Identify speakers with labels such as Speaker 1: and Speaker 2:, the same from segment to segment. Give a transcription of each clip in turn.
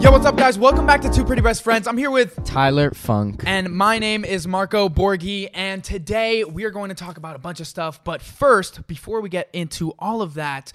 Speaker 1: Yo, what's up, guys? Welcome back to Two Pretty Best Friends. I'm here with,
Speaker 2: Tyler Funk.
Speaker 1: and my name is Marco Borghi, and today we are going to talk about a bunch of stuff. But first, before we get into all of that,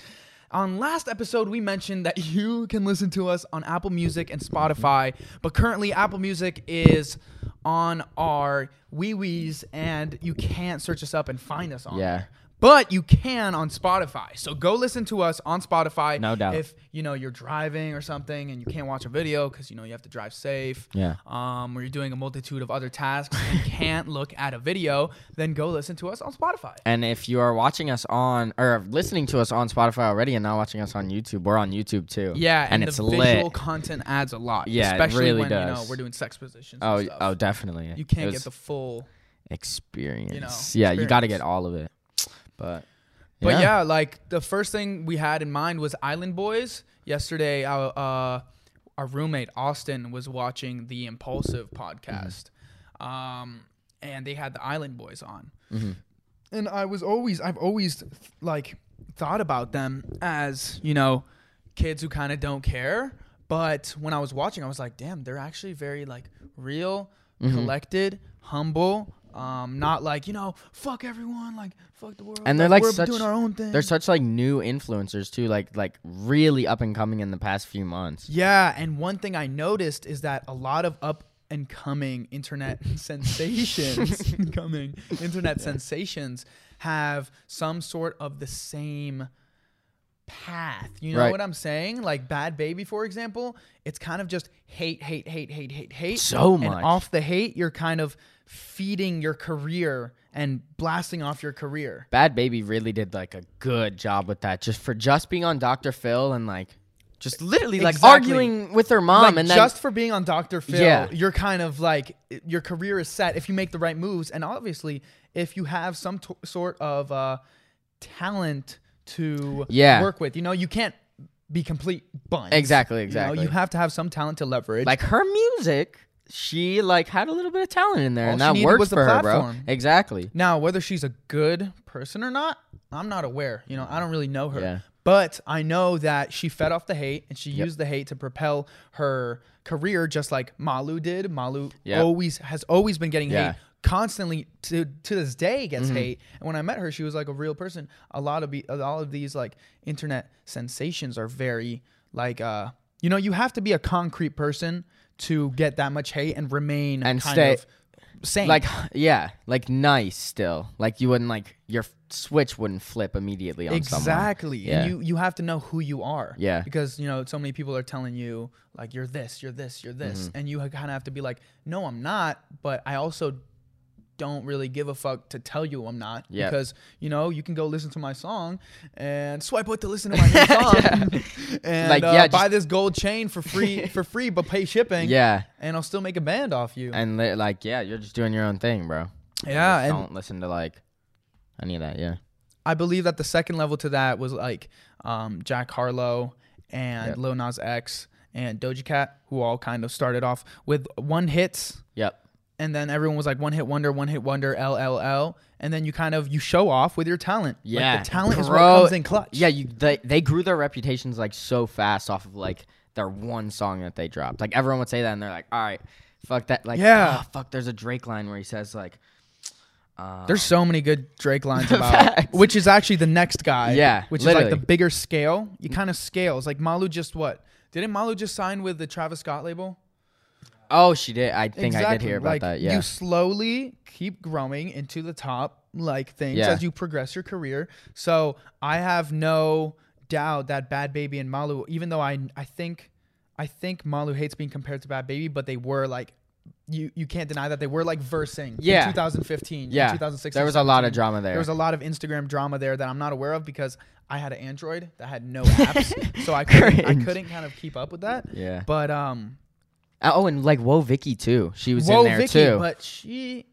Speaker 1: on last episode we mentioned that you can listen to us on Apple Music and Spotify, but currently Apple Music is on our wee wees, and you can't search us up and find us on
Speaker 2: Yeah.
Speaker 1: there. But you can on Spotify. So go listen to us on Spotify.
Speaker 2: No doubt.
Speaker 1: If you know you're driving or something and you can't watch a video because you know you have to drive safe.
Speaker 2: Yeah.
Speaker 1: Um, or you're doing a multitude of other tasks and can't look at a video, then go listen to us on Spotify.
Speaker 2: And if you are watching us on or listening to us on Spotify already and not watching us on YouTube, we're on YouTube too.
Speaker 1: Yeah, and,
Speaker 2: and, it's
Speaker 1: the
Speaker 2: lit.
Speaker 1: visual content adds a lot.
Speaker 2: Yeah, it
Speaker 1: especially
Speaker 2: really
Speaker 1: when you know we're doing sex positions.
Speaker 2: Oh,
Speaker 1: and stuff.
Speaker 2: oh, definitely.
Speaker 1: You can't
Speaker 2: was
Speaker 1: get the full.
Speaker 2: experience. You know, yeah, you got to get all of it. But
Speaker 1: But yeah. like the first thing we had in mind was Island Boys. Yesterday, our uh, our roommate Austin was watching the Impulsive podcast, um, and they had the Island Boys on. And I was always, I've always like thought about them as you know, kids who kind of don't care. But when I was watching, I was like, damn, they're actually very like real, collected, humble. Um, not like you know, fuck everyone, like fuck the world.
Speaker 2: and they're like
Speaker 1: we're
Speaker 2: such
Speaker 1: doing our own thing.
Speaker 2: they're such like new influencers too, like like really up and coming in the past few months.
Speaker 1: Yeah, and one thing I noticed is that a lot of up and coming internet sensations, coming internet sensations, have some sort of the same path. You know
Speaker 2: Right.
Speaker 1: what I'm saying? Like Bhad Bhabie, for example, it's kind of just hate, hate, hate, hate, hate, hate.
Speaker 2: So
Speaker 1: And
Speaker 2: much.
Speaker 1: off the hate, you're kind of feeding your career and blasting off your career.
Speaker 2: Bhad Bhabie really did like a good job with that, just for just being on Dr. Phil and like just literally like
Speaker 1: Exactly.
Speaker 2: arguing with her mom
Speaker 1: like
Speaker 2: and then
Speaker 1: just for being on Dr. Phil,
Speaker 2: Yeah.
Speaker 1: you're kind of like your career is set if you make the right moves, and obviously if you have some t- sort of uh, talent to
Speaker 2: Yeah.
Speaker 1: work with. You know, you can't be complete buns.
Speaker 2: Exactly,
Speaker 1: You, know,
Speaker 2: exactly.
Speaker 1: you have to have some talent to leverage.
Speaker 2: like her music, she like had a little bit of talent in there,
Speaker 1: All
Speaker 2: and
Speaker 1: she
Speaker 2: that
Speaker 1: needed
Speaker 2: worked
Speaker 1: was the
Speaker 2: for her, bro.
Speaker 1: platform.
Speaker 2: Exactly.
Speaker 1: Now, whether she's a good person or not, I'm not aware. You know, I don't really know her.
Speaker 2: Yeah.
Speaker 1: But I know that she fed off the hate and she used the hate to propel her career just like Malu did. Malu
Speaker 2: Yep.
Speaker 1: always has always been getting
Speaker 2: Yeah. Mm-hmm.
Speaker 1: hate. Constantly to to this day gets hate. And when I met her, she was like a real person. A lot of be, a lot of these like internet sensations are very like uh you know, you have to be a concrete person to get that much hate and remain
Speaker 2: And
Speaker 1: kind
Speaker 2: stay-
Speaker 1: of sane.
Speaker 2: Like yeah, like nice still. Like you wouldn't like your switch wouldn't flip immediately on someone.
Speaker 1: exactly
Speaker 2: Yeah.
Speaker 1: and you you have to know who you are
Speaker 2: Yeah.
Speaker 1: because you know so many people are telling you like you're this you're this you're this
Speaker 2: Mm-hmm.
Speaker 1: and you kind of have to be like no i'm not but i also don't really give a fuck to tell you i'm not
Speaker 2: Yep.
Speaker 1: because you know you can go listen to my song and swipe up to listen to my new song and
Speaker 2: Like,
Speaker 1: uh,
Speaker 2: yeah,
Speaker 1: buy this gold chain for free for free but pay shipping
Speaker 2: Yeah.
Speaker 1: and i'll still make a band off you
Speaker 2: And li- like yeah, you're just doing your own thing, bro.
Speaker 1: yeah and
Speaker 2: don't listen to like any of that. Yeah.
Speaker 1: I believe that the second level to that was like um, Jack Harlow and
Speaker 2: Yep.
Speaker 1: Lil Nas X and Doja Cat, who all kind of started off with one hits,
Speaker 2: Yep.
Speaker 1: And then everyone was like one hit wonder, one hit wonder, LLL, and then you kind of you show off with your talent. Like,
Speaker 2: Yeah.
Speaker 1: the talent is what comes in clutch.
Speaker 2: Yeah, you they they grew their reputations like so fast off of like their one song that they dropped. Like everyone would say that and they're like, "All right, fuck that." Like,
Speaker 1: Yeah.
Speaker 2: "Ah, fuck there's a Drake line where he says like Uh,
Speaker 1: There's so many good Drake lines about, which is actually the next guy.
Speaker 2: Yeah,
Speaker 1: which is like the bigger scale. You kind of scales. Like Malu just what? Didn't Malu just sign with the Travis Scott label?
Speaker 2: Oh, she did. I think I did hear about
Speaker 1: like,
Speaker 2: that. Yeah.
Speaker 1: You slowly keep growing into the top like things
Speaker 2: Yeah.
Speaker 1: as you progress your career. So I have no doubt that Bhad Bhabie and Malu, even though I I think I think Malu hates being compared to Bhad Bhabie, but they were like you you can't deny that they were like versing
Speaker 2: Yeah.
Speaker 1: in 2015
Speaker 2: yeah.
Speaker 1: in 2016
Speaker 2: There was a lot of drama there.
Speaker 1: there was a lot of Instagram drama there that I'm not aware of because I had an Android that had no apps so I couldn't I couldn't kind of keep up with that
Speaker 2: yeah.
Speaker 1: but um
Speaker 2: oh, and like Woah Vicky too. She was
Speaker 1: whoa
Speaker 2: in there
Speaker 1: Vicky
Speaker 2: too.
Speaker 1: but she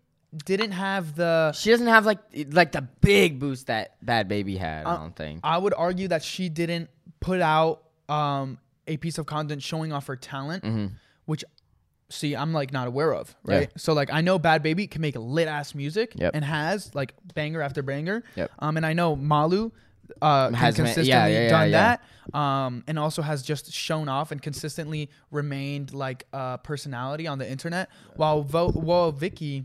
Speaker 1: didn't have the
Speaker 2: she doesn't have like like the big boost that Bhad Bhabie had. I
Speaker 1: Uh,
Speaker 2: don't think.
Speaker 1: I would argue that she didn't put out um, a piece of content showing off her talent,
Speaker 2: Mm-hmm.
Speaker 1: which see I'm like not aware of, right? So like I know Bhad Bhabie can make lit ass music
Speaker 2: Yep.
Speaker 1: and has like banger after banger.
Speaker 2: Yep.
Speaker 1: Um, and I know Malu uh,
Speaker 2: Has ma- yeah,
Speaker 1: consistently
Speaker 2: yeah, yeah,
Speaker 1: done that. Um, and also has just shown off and consistently remained like a personality on the internet. While Vo- Woah Vicky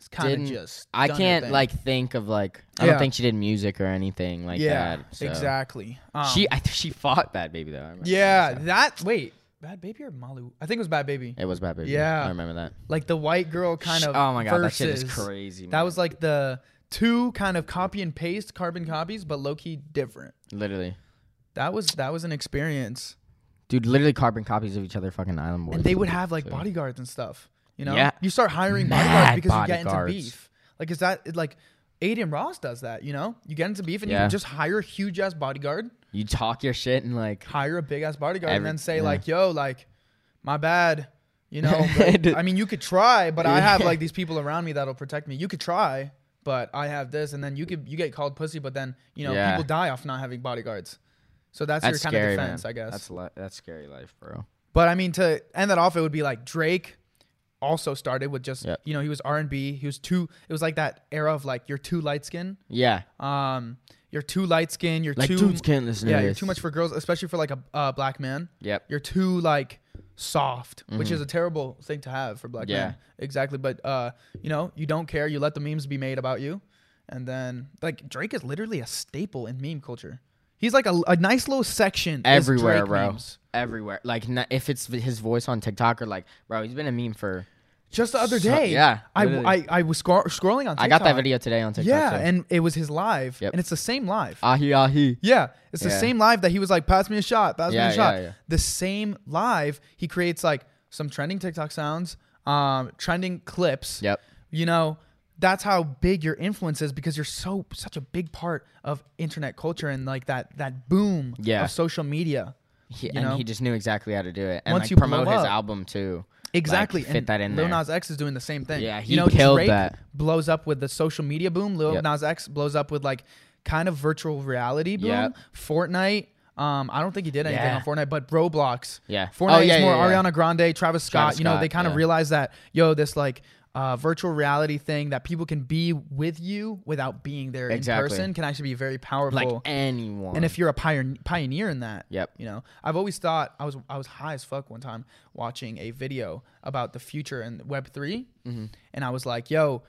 Speaker 1: is kind of just
Speaker 2: I can't like think of like I don't think she did music or anything like that. so.
Speaker 1: exactly. Um,
Speaker 2: She I, she fought Bhad Bhabie though.
Speaker 1: Yeah,
Speaker 2: that.
Speaker 1: that wait, Bhad Bhabie or Malu? I think it was Bhad Bhabie.
Speaker 2: It was Bhad Bhabie.
Speaker 1: Yeah.
Speaker 2: I remember that.
Speaker 1: Like the white girl kind of.
Speaker 2: oh my god, that shit is
Speaker 1: versus-
Speaker 2: crazy.
Speaker 1: That was like the two kind of copy and paste carbon copies, but low key different.
Speaker 2: literally,
Speaker 1: That was that was an experience,
Speaker 2: dude. Literally carbon copies of each other. Fucking Island Boys.
Speaker 1: and they would have like bodyguards and stuff. You know,
Speaker 2: Yeah.
Speaker 1: you start hiring
Speaker 2: Mad
Speaker 1: bodyguards because you get into beef. Like is that like? Adin Ross does that, you know. You get into beef and
Speaker 2: Yeah.
Speaker 1: you just hire a huge ass bodyguard,
Speaker 2: You talk your shit and like
Speaker 1: hire a big ass bodyguard, and then say
Speaker 2: yeah.
Speaker 1: like, "Yo, like, my bad." You know, like, I mean, you could try, but I have like these people around me that'll protect me. You could try, but I have this, and then you could you get called pussy, but then you know
Speaker 2: Yeah.
Speaker 1: people die off not having bodyguards. So that's,
Speaker 2: that's
Speaker 1: your kind
Speaker 2: scary,
Speaker 1: of defense,
Speaker 2: man.
Speaker 1: I guess.
Speaker 2: That's li- that's scary life, bro.
Speaker 1: but I mean, to end that off, it would be like Drake also started with just
Speaker 2: Yep.
Speaker 1: you know he was R and B. He was too. It was like that era of like you're too light skin.
Speaker 2: Yeah,
Speaker 1: Um, you're too light skin. You're
Speaker 2: like
Speaker 1: too
Speaker 2: dudes can't listen
Speaker 1: yeah. You're too much for girls, especially for like a uh, black man.
Speaker 2: Yep.
Speaker 1: You're too like soft, which is a terrible thing to have for black
Speaker 2: Mm-hmm. Yeah.
Speaker 1: men. Exactly. But uh, you know, you don't care. You let the memes be made about you, and then like Drake is literally a staple in meme culture. He's like a, a nice little section
Speaker 2: everywhere, bro.
Speaker 1: memes.
Speaker 2: Everywhere. Like if it's his voice on TikTok or like, bro, he's been a meme for.
Speaker 1: Just the other
Speaker 2: So-
Speaker 1: day,
Speaker 2: yeah,
Speaker 1: I. I, I was scroll- scrolling on. TikTok.
Speaker 2: I got that video today on TikTok.
Speaker 1: Yeah,
Speaker 2: too.
Speaker 1: and it was his live,
Speaker 2: Yep.
Speaker 1: and it's the same live.
Speaker 2: ahi ahi.
Speaker 1: Yeah, it's the
Speaker 2: Yeah.
Speaker 1: same live that he was like, "Pass me a shot, pass
Speaker 2: Yeah,
Speaker 1: me a shot."
Speaker 2: yeah.
Speaker 1: The same live, he creates like some trending TikTok sounds, um, trending clips.
Speaker 2: Yep.
Speaker 1: You know, that's how big your influence is because you're so such a big part of internet culture and like that that boom
Speaker 2: Yeah.
Speaker 1: of social media.
Speaker 2: He, and
Speaker 1: know?
Speaker 2: he just knew exactly how to do it and
Speaker 1: Once
Speaker 2: like
Speaker 1: you
Speaker 2: promote his album too.
Speaker 1: Exactly.
Speaker 2: Like, fit
Speaker 1: and
Speaker 2: that in
Speaker 1: Lil
Speaker 2: there.
Speaker 1: Nas X is doing the same thing.
Speaker 2: Yeah, he
Speaker 1: you know,
Speaker 2: killed
Speaker 1: Drake
Speaker 2: that.
Speaker 1: blows up with the social media boom. Lil
Speaker 2: Yep.
Speaker 1: Nas X blows up with like kind of virtual reality boom.
Speaker 2: Yep.
Speaker 1: Fortnite. Um, I don't think he did anything
Speaker 2: Yeah.
Speaker 1: on Fortnite, but Roblox.
Speaker 2: Yeah.
Speaker 1: Fortnite
Speaker 2: Oh, yeah,
Speaker 1: is more
Speaker 2: yeah.
Speaker 1: Ariana Grande, Travis Scott.
Speaker 2: Travis
Speaker 1: you know, they
Speaker 2: Scott,
Speaker 1: kind of
Speaker 2: yeah.
Speaker 1: realized that yo, this like uh, virtual reality thing that people can be with you without being there
Speaker 2: Exactly.
Speaker 1: in person can actually be very powerful.
Speaker 2: Like anyone.
Speaker 1: And if you're a pioneer pioneer in that,
Speaker 2: Yep.
Speaker 1: you know, I've always thought I was I was high as fuck one time watching a video about the future and Web 3
Speaker 2: Mm-hmm.
Speaker 1: and I was like, yo,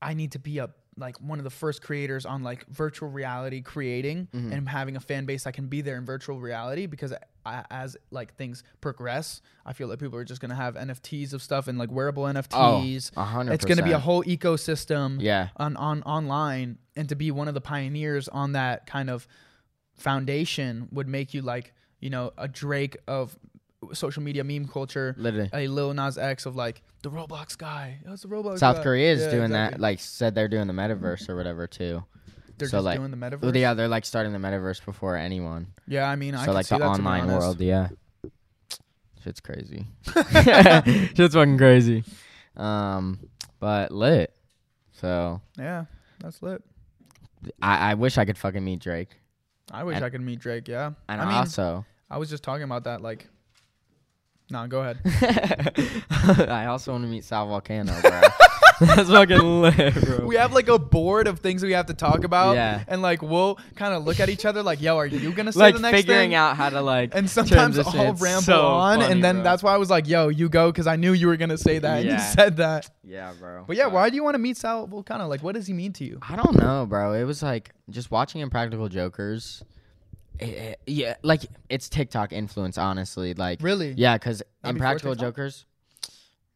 Speaker 1: I need to be a like one of the first creators on like virtual reality creating
Speaker 2: Mm-hmm.
Speaker 1: and having a fan base that can be there in virtual reality because I, as like things progress, I feel like people are just gonna have NFTs of stuff and like wearable NFTs.
Speaker 2: Oh, a hundred
Speaker 1: It's gonna be a whole ecosystem
Speaker 2: Yeah.
Speaker 1: on, on online and to be one of the pioneers on that kind of foundation would make you like you know a Drake of social media meme culture,
Speaker 2: Literally.
Speaker 1: a Lil Nas X of like the Roblox guy. Oh, it's the Roblox.
Speaker 2: South
Speaker 1: guy.
Speaker 2: Korea is
Speaker 1: Yeah,
Speaker 2: doing that. Like said they're doing the metaverse or whatever too.
Speaker 1: They're
Speaker 2: so
Speaker 1: just
Speaker 2: like
Speaker 1: doing the metaverse.
Speaker 2: Yeah, they're like starting the metaverse before anyone.
Speaker 1: Yeah, I mean, I
Speaker 2: so like
Speaker 1: see
Speaker 2: the
Speaker 1: that,
Speaker 2: online world, yeah. Shit's crazy. Shit's fucking crazy. Um, but lit. So
Speaker 1: Yeah, that's lit.
Speaker 2: I, I wish I could fucking meet Drake.
Speaker 1: I wish
Speaker 2: And-
Speaker 1: I could meet Drake. Yeah,
Speaker 2: And
Speaker 1: I mean,
Speaker 2: also,
Speaker 1: I was just talking about that. Like, nah, go ahead.
Speaker 2: I also want to meet Sal Vulcano, bro. That's fucking lit, bro.
Speaker 1: we have like a board of things we have to talk about.
Speaker 2: Yeah.
Speaker 1: And like we'll kind of look at each other like, yo, are you gonna say
Speaker 2: like
Speaker 1: the next thing?
Speaker 2: figuring
Speaker 1: thing?
Speaker 2: out how to like
Speaker 1: and sometimes. I'll ramble
Speaker 2: so
Speaker 1: on,
Speaker 2: funny,
Speaker 1: and then
Speaker 2: bro.
Speaker 1: that's why I was like, "Yo, you go," because I knew you were gonna say that, and you said that.
Speaker 2: yeah, bro.
Speaker 1: But yeah, why do you want to meet Sal Vulcano? Like, what does he mean to you?
Speaker 2: I don't know, bro. It was like just watching Impractical Jokers. It- it- yeah, like it's TikTok influence, honestly. Like
Speaker 1: Really?
Speaker 2: yeah, because Impractical Jokers.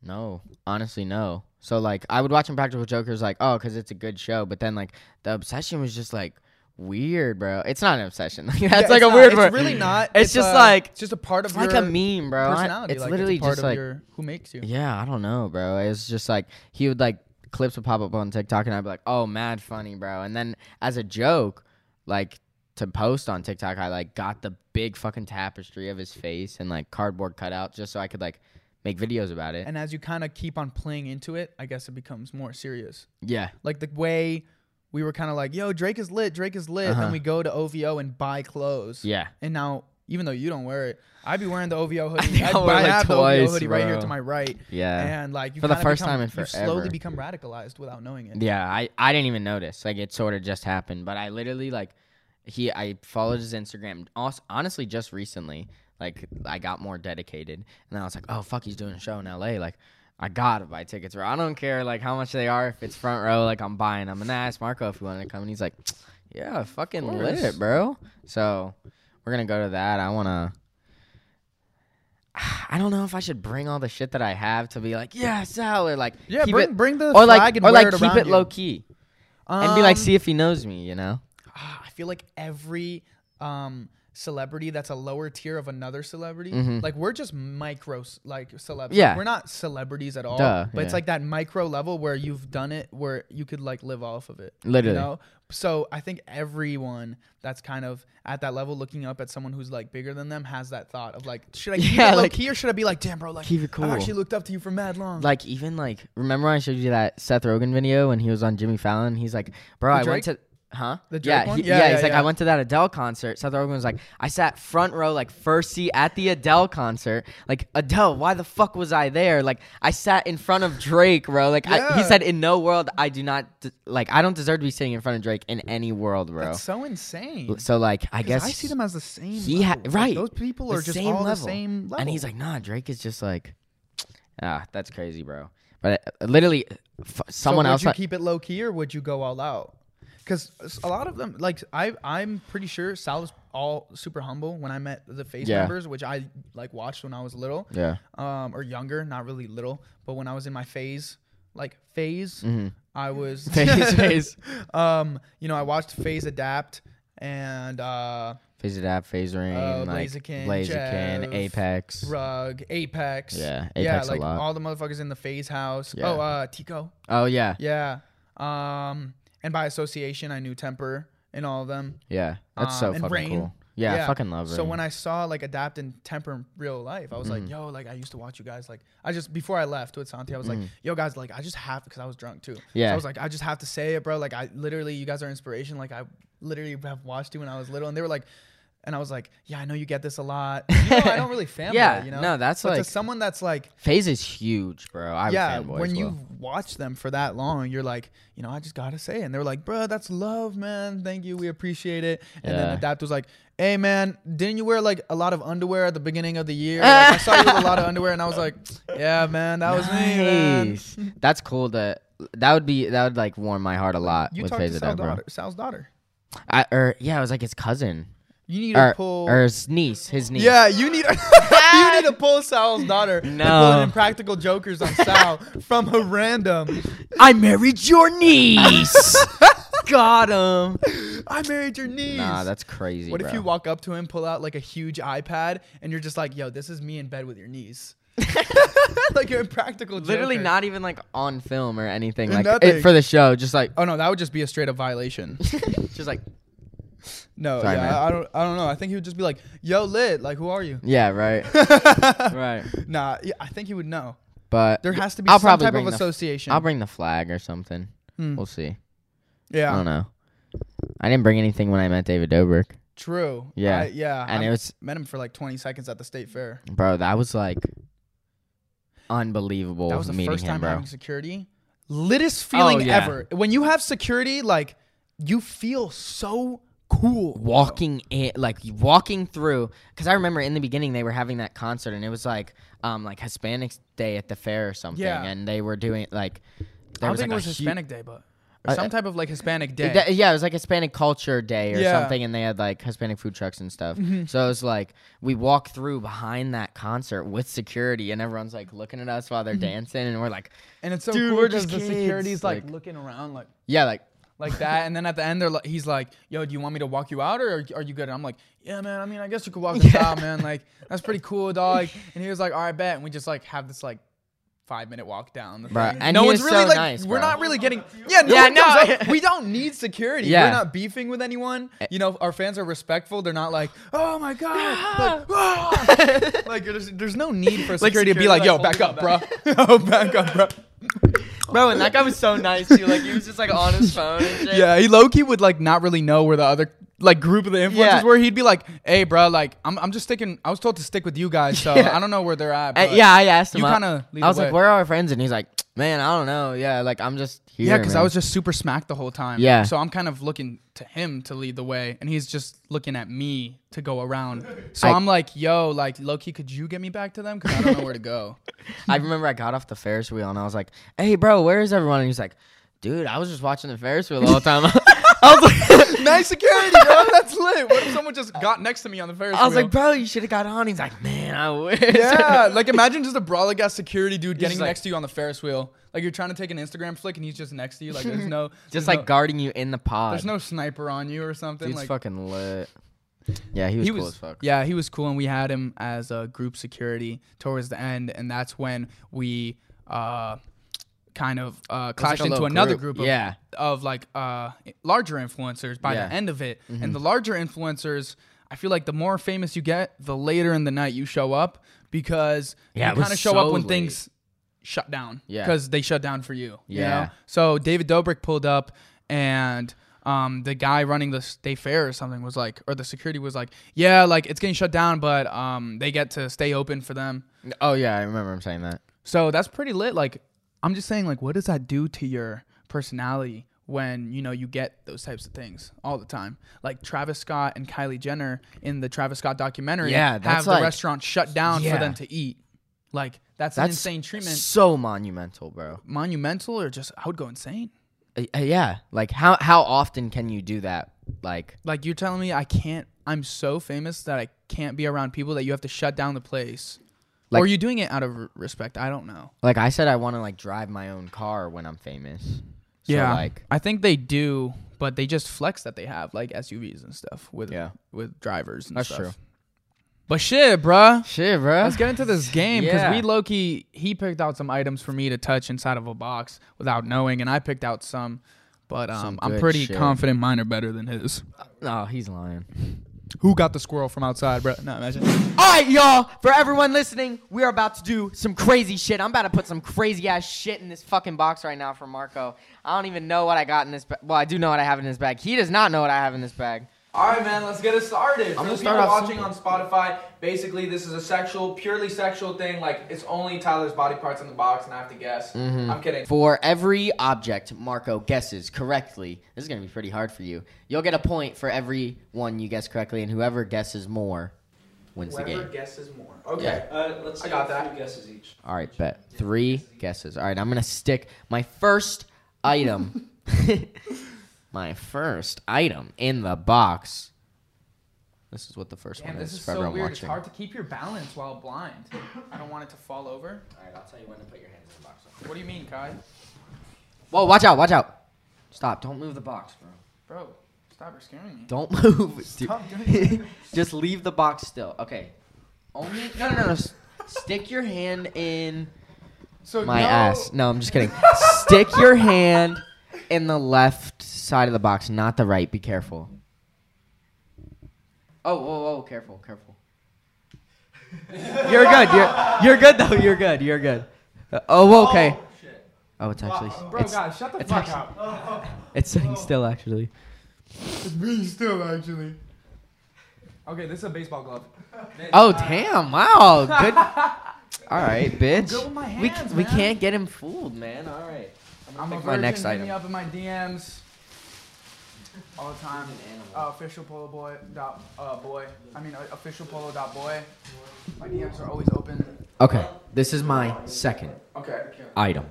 Speaker 2: No, honestly, no. So like, I would watch Impractical Jokers, like, oh, because it's a good show. But then like, the obsession was just like weird, bro. It's not an obsession. Like, that's
Speaker 1: Yeah,
Speaker 2: like
Speaker 1: it's
Speaker 2: a
Speaker 1: not-
Speaker 2: weird
Speaker 1: It's
Speaker 2: word.
Speaker 1: really not.
Speaker 2: It's, just
Speaker 1: uh,
Speaker 2: like
Speaker 1: it's just a part of
Speaker 2: like a meme, bro.
Speaker 1: Personality.
Speaker 2: It's
Speaker 1: like,
Speaker 2: literally
Speaker 1: it's a part
Speaker 2: just
Speaker 1: of
Speaker 2: like
Speaker 1: your who makes you.
Speaker 2: Yeah, I don't know, bro. It's just like he would like clips would pop up on TikTok, and I'd be like, "Oh, mad funny, bro." And then as a joke, like to post on TikTok, I like got the big fucking tapestry of his face and like cardboard cutout just so I could like make videos about it.
Speaker 1: And as you kind of keep on playing into it, I guess it becomes more serious.
Speaker 2: yeah,
Speaker 1: Like the way we were kind of like, "Yo, Drake is lit. Drake is lit."
Speaker 2: Uh-huh.
Speaker 1: Then we go to OVO and buy clothes.
Speaker 2: yeah,
Speaker 1: And now, even though you don't wear it, I'd be wearing the OVO hoodie. I,
Speaker 2: I
Speaker 1: but
Speaker 2: wear
Speaker 1: I
Speaker 2: it, like,
Speaker 1: have the
Speaker 2: twice,
Speaker 1: OVO hoodie right here to my right.
Speaker 2: yeah,
Speaker 1: And like you
Speaker 2: For the first
Speaker 1: become-
Speaker 2: time in
Speaker 1: you slowly become radicalized without knowing it.
Speaker 2: yeah. I I didn't even notice. Like it sort of just happened, but I literally like he I followed his Instagram hos- honestly just recently. Like I got more dedicated, and then I was like, oh fuck, he's doing a show in L.A. Like I gotta buy tickets, bro. I don't care like how much they are. If it's front row, like I'm buying. I'm gonna ask Marco if he wanted to come, and he's like, yeah, fucking lit, bro. So we're gonna go to that. I wanna. I don't know if I should bring all the shit that I have to be like, yeah, Sal, or like,
Speaker 1: Yeah,
Speaker 2: keep
Speaker 1: bring,
Speaker 2: it,
Speaker 1: bring the
Speaker 2: or like,
Speaker 1: and
Speaker 2: or like keep it
Speaker 1: you.
Speaker 2: low key and be like,
Speaker 1: Um,
Speaker 2: see if he knows me, you know?
Speaker 1: I feel like every um celebrity that's a lower tier of another celebrity,
Speaker 2: Mhm.
Speaker 1: like we're just micro like celebrities.
Speaker 2: Yeah.
Speaker 1: we're not celebrities at all.
Speaker 2: Duh,
Speaker 1: but it's like that micro level where you've done it, where you could like live off of it.
Speaker 2: Literally.
Speaker 1: You know? So I think everyone that's kind of at that level, looking up at someone who's like bigger than them, has that thought of like, should I keep
Speaker 2: Yeah,
Speaker 1: it low
Speaker 2: like-
Speaker 1: key or should I be like, damn, bro, like
Speaker 2: Keep it cool.
Speaker 1: I've actually looked up to you for mad long.
Speaker 2: Like even like remember when I showed you that Seth Rogen video when he was on Jimmy Fallon? He's like, bro,
Speaker 1: The
Speaker 2: I went to huh?
Speaker 1: The
Speaker 2: yeah, he-
Speaker 1: Yeah,
Speaker 2: yeah,
Speaker 1: yeah,
Speaker 2: He's like,
Speaker 1: yeah.
Speaker 2: I went to that Adele concert. Seth Rogen was like, I sat front row, like first seat at the Adele concert. Like Adele, why the fuck was I there? Like I sat in front of Drake, bro. Like I, he said, in no world I do not de- like I don't deserve to be sitting in front of Drake in any world, bro.
Speaker 1: that's so insane.
Speaker 2: so like I guess
Speaker 1: I see them as the same.
Speaker 2: he ha-
Speaker 1: level. Like,
Speaker 2: right.
Speaker 1: those people
Speaker 2: the
Speaker 1: are just all
Speaker 2: level.
Speaker 1: the same level.
Speaker 2: And he's like, nah, Drake is just like, ah, that's crazy, bro. But uh, literally, f- someone
Speaker 1: so would
Speaker 2: else.
Speaker 1: you keep it low key or would you go all out? Because a lot of them, like I, I'm pretty sure Sal was all super humble when I met the FaZe
Speaker 2: Yeah.
Speaker 1: members, which I like watched when I was little,
Speaker 2: yeah.
Speaker 1: um, or younger, not really little, but when I was in my phase, like phase, I was
Speaker 2: Mm-hmm. Phase, phase.
Speaker 1: um, you know, I watched FaZe Adapt and uh,
Speaker 2: FaZe Adapt, FaZe Rain,
Speaker 1: Uh,
Speaker 2: like
Speaker 1: Blaziken,
Speaker 2: Blaziken, Apex.
Speaker 1: Rug, Apex,
Speaker 2: Yeah,
Speaker 1: yeah,
Speaker 2: Apex a
Speaker 1: like
Speaker 2: lot.
Speaker 1: all the motherfuckers in the FaZe house.
Speaker 2: Yeah.
Speaker 1: Oh, uh, Teeqo.
Speaker 2: Oh yeah,
Speaker 1: Yeah. Um, and by association, I knew Temper and all of them.
Speaker 2: yeah. That's so
Speaker 1: Um, and
Speaker 2: fucking
Speaker 1: Rain.
Speaker 2: cool. Yeah, I fucking love Rain.
Speaker 1: So when I saw like Adapt and Temper in real life, I was
Speaker 2: Mm.
Speaker 1: like, yo, like I used to watch you guys. Like I just before I left with Santi, I was like, yo guys, like I just have because I was drunk too. So
Speaker 2: Mm. Yeah.
Speaker 1: I was like, I just have to say it, bro. Like I literally, you guys are inspiration. Like I literally have watched you when I was little, and they were like. And I was like, yeah, I know you get this a lot. You know, I don't really fanboy,
Speaker 2: Yeah,
Speaker 1: you know?
Speaker 2: no, that's
Speaker 1: but
Speaker 2: like-
Speaker 1: to someone that's like,
Speaker 2: FaZe is huge, bro. I
Speaker 1: yeah, when
Speaker 2: as
Speaker 1: you
Speaker 2: well.
Speaker 1: watch them for that long, you're like, you know, I just gotta say it. And they're like, bro, that's love, man. Thank you, we appreciate it. And then
Speaker 2: Yeah.
Speaker 1: Adapt was like, hey, man, didn't you wear like a lot of underwear at the beginning of the year? Like, I saw you with a lot of underwear, and I was like, yeah, man, that was me, man.
Speaker 2: That's cool. That that would be that would like warm my heart a lot
Speaker 1: You
Speaker 2: with
Speaker 1: talked
Speaker 2: Phase
Speaker 1: to Sal's daughter, Sal's daughter.
Speaker 2: I, or yeah, it was like his cousin
Speaker 1: You need to pull.
Speaker 2: or his niece, his niece.
Speaker 1: yeah, you need you need to pull Sal's daughter. and
Speaker 2: No.
Speaker 1: pull Impractical Jokers on Sal from a random.
Speaker 2: I married your niece. Got him.
Speaker 1: I married your niece.
Speaker 2: Nah, that's crazy.
Speaker 1: What if you walk up to him, pull out like a huge iPad, and you're just like, "Yo, this is me in bed with your niece." like you're impractical.
Speaker 2: literally
Speaker 1: joker.
Speaker 2: not even like on film or anything like it, for the show just like
Speaker 1: Oh no, that would just be a straight up violation.
Speaker 2: just like
Speaker 1: No,
Speaker 2: Sorry,
Speaker 1: yeah,
Speaker 2: man.
Speaker 1: I don't, I don't know. I think he would just be like, "Yo, lit, like, who are you?"
Speaker 2: yeah right right
Speaker 1: Nah, yeah, I think he would know.
Speaker 2: but
Speaker 1: There has to be
Speaker 2: I'll
Speaker 1: some
Speaker 2: probably
Speaker 1: type
Speaker 2: bring
Speaker 1: of
Speaker 2: the-
Speaker 1: association.
Speaker 2: i'll bring the flag or something
Speaker 1: Hmm.
Speaker 2: we'll see
Speaker 1: Yeah.
Speaker 2: i don't know i didn't bring anything when i met david dobrik
Speaker 1: true.
Speaker 2: Yeah.
Speaker 1: I, yeah.
Speaker 2: and
Speaker 1: I
Speaker 2: it was
Speaker 1: met him for like 20 seconds at the state fair.
Speaker 2: bro that was like unbelievable
Speaker 1: That was the
Speaker 2: meeting
Speaker 1: first
Speaker 2: him
Speaker 1: time
Speaker 2: bro
Speaker 1: having security. littest feeling
Speaker 2: Oh, yeah.
Speaker 1: ever. When you have security, like you feel so cool.
Speaker 2: walking in like walking through because i remember in the beginning they were having that concert and it was like um like Hispanic day at the fair or something
Speaker 1: Yeah.
Speaker 2: and they were doing like
Speaker 1: I
Speaker 2: there
Speaker 1: don't
Speaker 2: was
Speaker 1: think
Speaker 2: like
Speaker 1: it was Hispanic Day, but or
Speaker 2: Uh,
Speaker 1: some type of like Hispanic Day.
Speaker 2: Yeah, it was like Hispanic Culture Day or
Speaker 1: Yeah.
Speaker 2: something, and they had like Hispanic food trucks and stuff.
Speaker 1: Mm-hmm.
Speaker 2: So it was like we walk through behind that concert with security, and everyone's like looking at us while they're dancing, and we're like,
Speaker 1: and it's so
Speaker 2: Dude,
Speaker 1: cool
Speaker 2: we're just
Speaker 1: the
Speaker 2: kids,
Speaker 1: security's like,
Speaker 2: like-
Speaker 1: looking around like
Speaker 2: yeah, like
Speaker 1: like that, and then at the end they're like, he's like, "Yo, do you want me to walk you out, or are, are you good?" And I'm like, "Yeah, man. I mean, I guess you could walk us out, man. Like that's pretty cool, dog." And he was like, "All right, bet." And we just like have this like five minute walk down. The
Speaker 2: Bruh,
Speaker 1: thing.
Speaker 2: and
Speaker 1: no
Speaker 2: he
Speaker 1: one's
Speaker 2: is
Speaker 1: really
Speaker 2: so
Speaker 1: like,
Speaker 2: nice,
Speaker 1: we're
Speaker 2: bro.
Speaker 1: not really getting. Yeah, no,
Speaker 2: Yeah,
Speaker 1: one comes
Speaker 2: no.
Speaker 1: up. we don't need security.
Speaker 2: Yeah.
Speaker 1: We're not beefing with anyone. Eh. You know, our fans are respectful. They're not like, "Oh my god," like, like there's, there's no need for security to be like,
Speaker 2: security,
Speaker 1: "Yo,
Speaker 2: oh,
Speaker 1: back up, bro.
Speaker 2: holding
Speaker 1: Yo, back up, bro."
Speaker 2: Bro, and that guy was so nice too. Like he was just like on his phone. And shit.
Speaker 1: Yeah, he low key would like not really know where the other like group of the influencers
Speaker 2: Yeah.
Speaker 1: were. He'd be like, "Hey, bro, like I'm I'm just sticking. I was told to stick with you guys, so
Speaker 2: Yeah.
Speaker 1: I don't know where they're at."
Speaker 2: Uh, yeah, I asked him.
Speaker 1: you kinda lead
Speaker 2: I was like, "Where are our friends?" And he's like, "Man, I don't know. Yeah, like I'm just here."
Speaker 1: yeah, because I was just super smacked the whole time.
Speaker 2: Yeah.
Speaker 1: So I'm kind of looking to him to lead the way, and he's just looking at me to go around. So I- am like, "Yo, like low key, could you get me back to them? Because I don't know where to go."
Speaker 2: I remember I got off the Ferris wheel and I was like, "Hey, bro, where is everyone?" And he's like, "Dude, I was just watching the Ferris wheel all the whole time." I was like,
Speaker 1: nice security, bro. That's lit. What if someone just got next to me on the Ferris wheel?
Speaker 2: I was like, "Bro, you should have got on." He's like, "Man, I wish."
Speaker 1: Yeah, like imagine just a brawler got security dude getting
Speaker 2: like-
Speaker 1: next to you on the Ferris wheel. Like you're trying to take an Instagram flick and he's just next to you. Like there's no there's
Speaker 2: just like guarding you in the pod.
Speaker 1: there's no sniper on you or something.
Speaker 2: Dude's
Speaker 1: like
Speaker 2: fucking lit. Yeah, he was
Speaker 1: he
Speaker 2: cool
Speaker 1: was
Speaker 2: as fuck.
Speaker 1: yeah he was cool and we had him as a group security towards the end and that's when we uh kind of uh
Speaker 2: was like
Speaker 1: clashed into another
Speaker 2: group.
Speaker 1: group, of,
Speaker 2: Yeah.
Speaker 1: of like uh larger influencers by
Speaker 2: Yeah.
Speaker 1: the end of it
Speaker 2: Mm-hmm.
Speaker 1: and the larger influencers I feel like the more famous you get, the later in the night you show up because
Speaker 2: Yeah,
Speaker 1: you kind of show up when
Speaker 2: late.
Speaker 1: things shut down.
Speaker 2: Yeah.
Speaker 1: Because they shut down for you. you
Speaker 2: Yeah.
Speaker 1: know? So David Dobrik pulled up and um, the guy running the state fair or something was like, or the security was like, yeah, like it's getting shut down, but um, they get to stay open for them.
Speaker 2: Oh yeah, I remember him saying that.
Speaker 1: So that's pretty lit. Like, I'm just saying, like, what does that do to your personality when you know you get those types of things all the time? Like Travis Scott and Kylie Jenner in the Travis Scott documentary,
Speaker 2: Yeah,
Speaker 1: have
Speaker 2: that's
Speaker 1: the restaurant shut down
Speaker 2: Yeah.
Speaker 1: for them to eat. Like, that's, an
Speaker 2: That's
Speaker 1: insane treatment.
Speaker 2: So monumental, bro.
Speaker 1: Monumental, or just I would go insane.
Speaker 2: Uh, uh, yeah, like how how often can you do that? Like
Speaker 1: Like you're telling me I can't. I'm so famous that I can't be around people that you have to shut down the place. Or
Speaker 2: Like-
Speaker 1: are you doing it out of respect? I don't know.
Speaker 2: like I said, I want to like drive my own car when I'm famous. So,
Speaker 1: yeah,
Speaker 2: like
Speaker 1: I think they do, but they just flex that they have like SUVs and stuff with
Speaker 2: Yeah.
Speaker 1: with drivers and
Speaker 2: That's
Speaker 1: stuff.
Speaker 2: true.
Speaker 1: But shit, bruh.
Speaker 2: shit, bro.
Speaker 1: Let's get into this game because
Speaker 2: Yeah.
Speaker 1: we low key he picked out some items for me to touch inside of a box without knowing, and I picked out some, but um,
Speaker 2: Some
Speaker 1: I'm pretty
Speaker 2: shit.
Speaker 1: confident mine are better than his.
Speaker 2: No, he's lying.
Speaker 1: Who got the squirrel from outside, bro? No, imagine.
Speaker 2: All right, y'all. For everyone listening, we are about to do some crazy shit. I'm about to put some crazy ass shit in this fucking box right now for Marco. I don't even know what I got in this bag. Well, I do know what I have in this bag. He does not know what I have in this bag.
Speaker 1: All right, man, let's get it started.
Speaker 2: I'm
Speaker 1: For
Speaker 2: gonna
Speaker 1: the
Speaker 2: start
Speaker 1: people
Speaker 2: off
Speaker 1: watching on Spotify. Basically, this is a sexual, purely sexual thing. Like it's only Tyler's body parts in the box, and I have to guess.
Speaker 2: Mm-hmm.
Speaker 1: I'm kidding.
Speaker 2: For every object Marco guesses correctly, this is gonna be pretty hard for you. You'll get a point for every one you guess correctly, and whoever guesses more wins the game.
Speaker 1: Whoever
Speaker 2: game.
Speaker 1: guesses more. Okay.
Speaker 3: Uh, let's
Speaker 1: I got that.
Speaker 3: three guesses each.
Speaker 2: All right, bet three guesses. All right, I'm gonna stick my first item. my first item in the box. This is what the first
Speaker 1: Damn,
Speaker 2: one
Speaker 1: this
Speaker 2: is
Speaker 1: is
Speaker 2: for
Speaker 1: so
Speaker 2: everyone
Speaker 1: weird. It's hard to keep your balance while blind. I don't want it to fall over.
Speaker 2: All right, I'll tell you when to put your hands in the box.
Speaker 1: What do you mean, Kai?
Speaker 2: Whoa, watch out, watch out. Stop, don't move the box, bro.
Speaker 1: Bro, stop! You're scaring me.
Speaker 2: Don't move.
Speaker 1: Stop doing
Speaker 2: Just leave the box still. Okay. Only no no no. no. Stick your hand in
Speaker 1: So
Speaker 2: my
Speaker 1: no-
Speaker 2: ass. No, I'm just kidding. Stick your hand in the left side of the box, not the right. Be careful. Oh, whoa, whoa, careful, careful. You're good. You're you're good though. You're good. You're good. Uh, oh, okay. Oh, it's actually
Speaker 1: Bro,
Speaker 2: it's,
Speaker 1: guys, shut the fuck
Speaker 2: actually-
Speaker 1: up.
Speaker 2: it's sitting still actually.
Speaker 1: It's me still, actually. Okay, this is a baseball glove.
Speaker 2: Oh damn! Wow, good. All right, bitch.
Speaker 1: good with my
Speaker 2: we
Speaker 1: hands,
Speaker 2: we
Speaker 1: man.
Speaker 2: can't get him fooled, man. All right.
Speaker 1: I'm a
Speaker 2: pick
Speaker 1: virgin.
Speaker 2: my next
Speaker 1: hit
Speaker 2: item.
Speaker 1: me up in my DMs all the time. Uh, official polo boy dot uh, boy. I mean uh, official polo dot boy. My DMs are always open.
Speaker 3: Okay, this is my second
Speaker 1: Okay.
Speaker 3: item.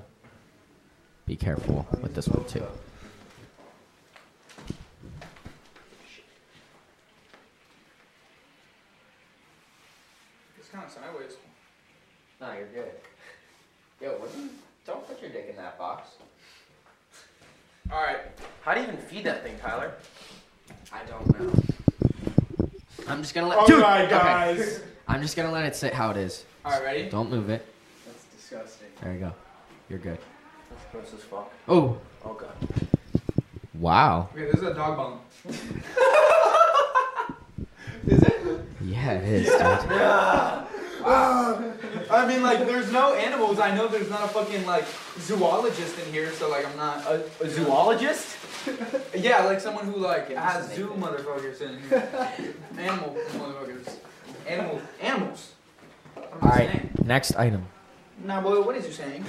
Speaker 3: Be careful with this one too.
Speaker 1: It's kind of sideways.
Speaker 2: No, you're good. Yo, what do you, don't put your dick in that box.
Speaker 1: All right.
Speaker 4: How do you even feed that thing, Tyler?
Speaker 2: I don't know.
Speaker 3: I'm just gonna let.
Speaker 1: All
Speaker 3: Dude,
Speaker 1: right,
Speaker 3: okay.
Speaker 1: guys.
Speaker 3: I'm just gonna let it sit how it is.
Speaker 1: All right, ready?
Speaker 3: Don't move it.
Speaker 4: That's disgusting.
Speaker 3: There you go. You're good.
Speaker 4: That's gross as fuck.
Speaker 3: Oh,
Speaker 4: Oh god.
Speaker 3: wow.
Speaker 1: Okay, this is a dog bone. Is it?
Speaker 3: Yeah, it is, dude.
Speaker 1: I mean, like, there's no animals. I know there's not a fucking like zoologist in here, so like, I'm not.
Speaker 4: A, a zoologist?
Speaker 1: Yeah, like someone who like has zoo motherfuckers in here. Animal motherfuckers. Animals. Animals. What
Speaker 3: All right, next item.
Speaker 1: Nah, boy, what is you saying?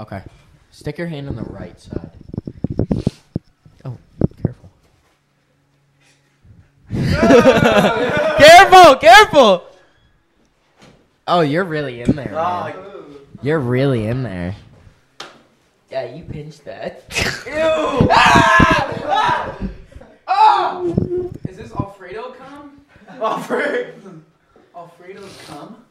Speaker 3: Okay. Stick your hand on the right side. Oh, careful. careful, careful. Oh, you're really in there. Oh, man. You're really in there. Yeah, you pinched that. Ah! Ah! Ah!
Speaker 1: Is this Alfredo cum?
Speaker 4: Alfredo.
Speaker 1: Alfredo's cum?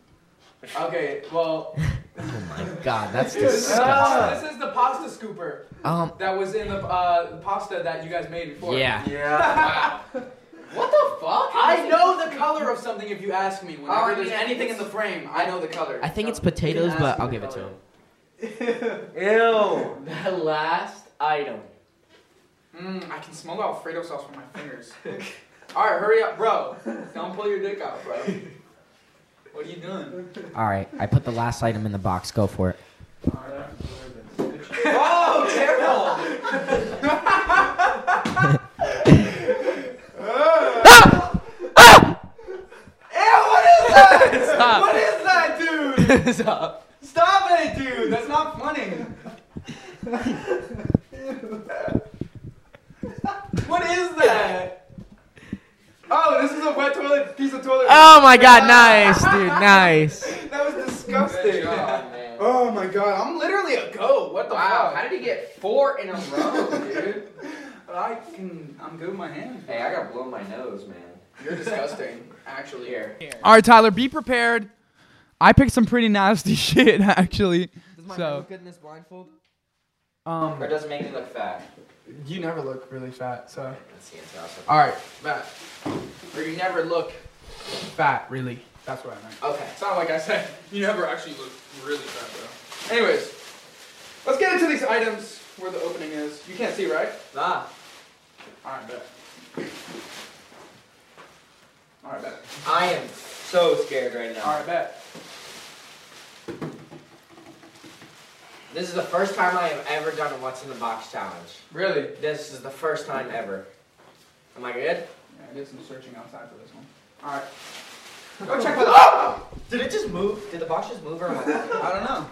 Speaker 1: Okay, well,
Speaker 3: oh my god, that's disgusting.
Speaker 1: this is the pasta scooper
Speaker 3: Um,
Speaker 1: that was in the uh, pasta that you guys made before.
Speaker 3: yeah.
Speaker 4: Yeah.
Speaker 1: What the fuck? I know the color of something if you ask me. Whenever
Speaker 2: Oh,
Speaker 1: there's
Speaker 2: mean,
Speaker 1: anything in the frame, I know the color.
Speaker 3: I think it's potatoes, but I'll
Speaker 1: the
Speaker 3: give it to him.
Speaker 4: Ew.
Speaker 2: The last item.
Speaker 1: Mmm, I can smell the Alfredo sauce from my fingers. Alright, hurry up, bro. Don't pull your dick out, bro. What are you doing?
Speaker 3: All right, I put the last item in the box. Go for it.
Speaker 1: Oh, careful! Ew, what is that?
Speaker 3: Stop.
Speaker 1: What is that, dude?
Speaker 3: Stop.
Speaker 1: Stop it, dude. That's not funny. what is that? Oh, this is a wet toilet piece of toilet.
Speaker 3: Oh my god, nice, dude, nice.
Speaker 1: That was disgusting.
Speaker 2: Good job, man.
Speaker 1: Oh my god, I'm literally a goat. What the
Speaker 2: Wow,
Speaker 1: fuck?
Speaker 2: how did he get four in a row, dude?
Speaker 1: I can. I'm good with my hands.
Speaker 2: hey, I got blown my nose, man.
Speaker 1: You're disgusting. Actually,
Speaker 2: Here.
Speaker 1: All right, Tyler, be prepared. I picked some pretty nasty shit, actually.
Speaker 3: Does my
Speaker 1: So-
Speaker 3: look good in this blindfold?
Speaker 1: Um,
Speaker 2: Or does it make me look fat?
Speaker 1: You never look really fat, so.
Speaker 2: That's the answer. also.
Speaker 1: All right, fat. Or you never look fat, really. That's what I meant.
Speaker 2: Okay.
Speaker 1: It's not like I said you never actually look really fat, though. Anyways, let's get into these items where the opening is. You can't see, right?
Speaker 2: Ah,
Speaker 1: All right, bet. All right, bet.
Speaker 2: I am so scared right now.
Speaker 1: All right, bet.
Speaker 2: This is the first time I have ever done a What's in the Box challenge.
Speaker 1: Really?
Speaker 2: This is the first time ever. Am I good?
Speaker 1: Yeah, I did some searching outside for this one. All right. Go check for the. Oh!
Speaker 2: Did it just move? Did the box just move or am I
Speaker 1: I don't know.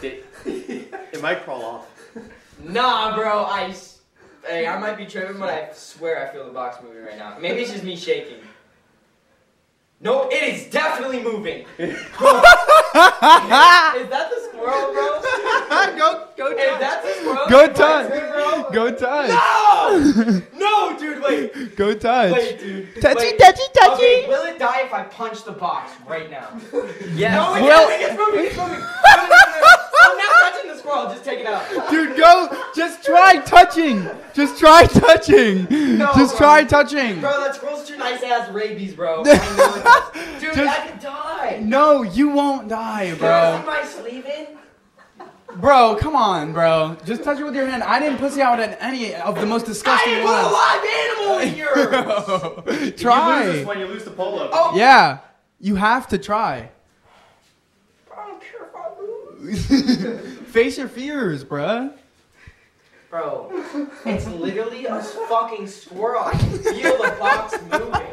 Speaker 4: Did, it might crawl off.
Speaker 2: Nah, bro. I. s- Hey, I might be tripping, but I swear I feel the box moving right now. Maybe it's just me shaking. No, it is definitely moving. is that the squirrel, bro?
Speaker 1: go, go
Speaker 2: Is that the squirrel?
Speaker 1: Go touch.
Speaker 2: bro?
Speaker 1: Go touch.
Speaker 2: No! No, dude, wait.
Speaker 1: Go touch.
Speaker 2: Wait, dude.
Speaker 3: Touchy,
Speaker 2: Wait.
Speaker 3: touchy, touchy.
Speaker 2: Okay, will it die if I punch the box right now?
Speaker 3: Yes.
Speaker 2: No, it
Speaker 1: Well-
Speaker 2: doesn't. It's moving. It's moving. No, no, no, no. I'm not touching the squirrel. Just take it out.
Speaker 1: Dude, go. Just try touching. Just try touching. Just
Speaker 2: bro.
Speaker 1: try touching.
Speaker 2: Bro, that squirrel's nice. It has rabies, bro. I know it does. Dude,
Speaker 1: Just-
Speaker 2: I could die.
Speaker 1: No, you won't die,
Speaker 2: Bro.
Speaker 1: bro.
Speaker 2: Is my sleeve in?
Speaker 1: Bro, come on, bro. Just touch it with your hand. I didn't pussy out at any of the most disgusting
Speaker 2: didn't put a live animal in yours.
Speaker 1: Bro,
Speaker 4: You lose this
Speaker 1: try.
Speaker 4: when you lose the polo.
Speaker 2: Oh.
Speaker 1: Yeah, you have to try.
Speaker 2: I don't care if I lose.
Speaker 1: Face your fears, bruh.
Speaker 2: Bro, it's literally a fucking squirrel. I can feel the box moving.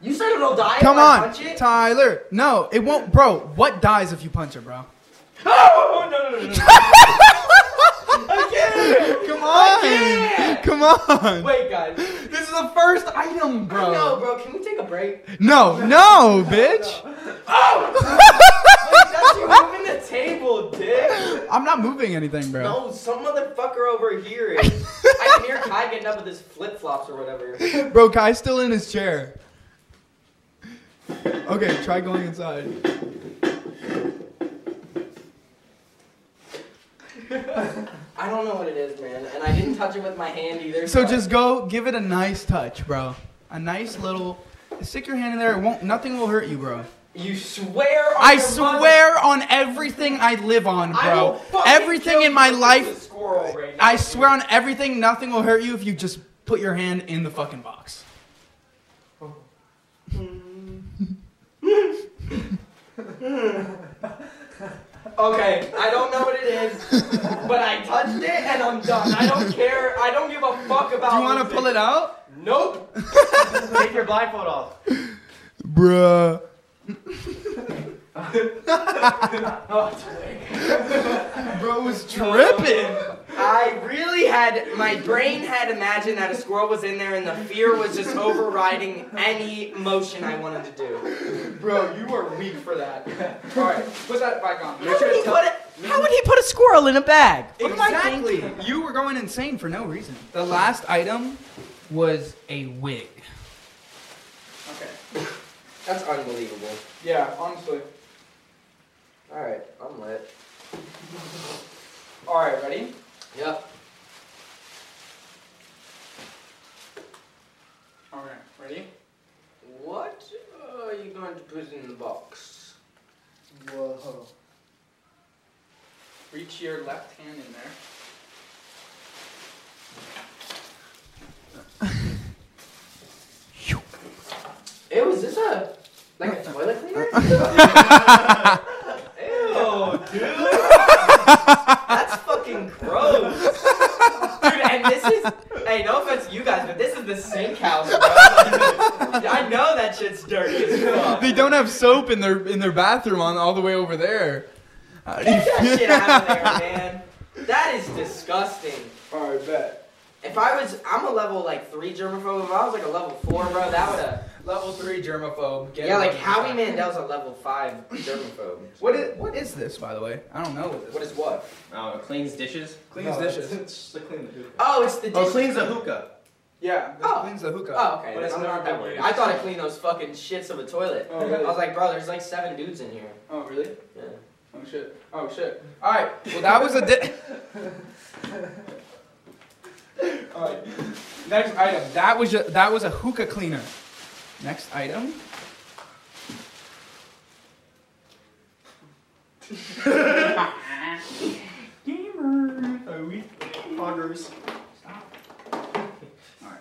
Speaker 2: You said it'll die
Speaker 1: Come on,
Speaker 2: punch it?
Speaker 1: Tyler. No, it won't, bro. What dies if you punch it, bro?
Speaker 2: Oh, no, no, no, no.
Speaker 1: Come on, come on.
Speaker 2: Wait, guys.
Speaker 1: This is the first item, bro.
Speaker 2: No, bro, can we take a break?
Speaker 1: No, no, bitch. Oh!
Speaker 2: That's you moving the table, dick.
Speaker 1: I'm not moving anything, bro.
Speaker 2: No, some motherfucker over here is. I can hear Kai getting up with his flip flops or whatever.
Speaker 1: Bro, Kai's still in his chair. Okay, try going inside.
Speaker 2: I don't know what it is, man, and I didn't touch it with my hand either.
Speaker 1: So just go, give it a nice touch, bro. A nice little. Stick your hand in there. It won't. Nothing will hurt you, bro.
Speaker 2: You swear? On
Speaker 1: I
Speaker 2: your mother-
Speaker 1: swear on everything I live on,
Speaker 2: I will
Speaker 1: bro.
Speaker 2: fucking
Speaker 1: Everything
Speaker 2: kill
Speaker 1: in my
Speaker 2: you with
Speaker 1: life.
Speaker 2: this squirrel right now,
Speaker 1: I
Speaker 2: dude.
Speaker 1: swear on everything. Nothing will hurt you if you just put your hand in the fucking box. Oh.
Speaker 2: Okay, I don't know what it is, but I touched it and I'm done. I don't care. I don't give a fuck about.
Speaker 1: Do you want to pull it out,
Speaker 2: Nope.
Speaker 4: Take your blindfold off.
Speaker 1: bruh?
Speaker 2: It's.
Speaker 1: Bro was tripping.
Speaker 2: I really had my brain had imagined that a squirrel was in there, and the fear was just overriding any motion I wanted to do.
Speaker 1: Bro, you are weak for that. All right, put that back on.
Speaker 2: How would he put it? How would he put a squirrel in a bag? What
Speaker 1: Exactly. You were going insane for no reason. The last item was a wig. Okay.
Speaker 2: That's unbelievable.
Speaker 1: Yeah, honestly.
Speaker 2: All right, I'm lit.
Speaker 1: All right, ready?
Speaker 2: Yep.
Speaker 1: All right, ready?
Speaker 2: What are you going to put in the box?
Speaker 1: Whoa. Reach your left hand in there.
Speaker 2: Ew, is this a like a toilet cleaner? Ew, dude. That's fucking gross. Dude, and this is hey, no offense to you guys, but this is the sink house, bro. I know that shit's dirty as fuck.
Speaker 1: They don't have soap in their in their bathroom on all the way over there. How do you
Speaker 2: Get that shit out of there, man. That is disgusting.
Speaker 1: All right, bet.
Speaker 2: If I was, I'm a level like three germaphobe. If I was like a level four, bro, that would have.
Speaker 1: Level three germaphobe. Get
Speaker 2: Yeah, like Howie Mandel's a level five germaphobe.
Speaker 1: What is what is this, by the way? I don't know what this.
Speaker 2: What is what?
Speaker 4: Oh, it cleans dishes.
Speaker 1: Cleans dishes.
Speaker 4: It's just to clean the hookah.
Speaker 2: Oh, it's the.
Speaker 4: Oh,
Speaker 2: dish-
Speaker 4: cleans the hookah.
Speaker 1: Yeah, this
Speaker 2: Oh.
Speaker 1: cleans the hookah.
Speaker 2: Oh, okay.
Speaker 4: But it's
Speaker 2: I'm
Speaker 4: not
Speaker 2: not that
Speaker 4: that
Speaker 2: I thought it cleaned those fucking shits of a toilet.
Speaker 1: Oh, really?
Speaker 2: I was like, bro, there's like seven dudes in here.
Speaker 1: Oh, really?
Speaker 2: Yeah.
Speaker 1: Oh shit. Oh shit. All right. Well, that was a. Di- All right. Next item. That was a, that was a hookah cleaner. Next item. Gamer. Are we?
Speaker 4: Poggers. Stop. Alright.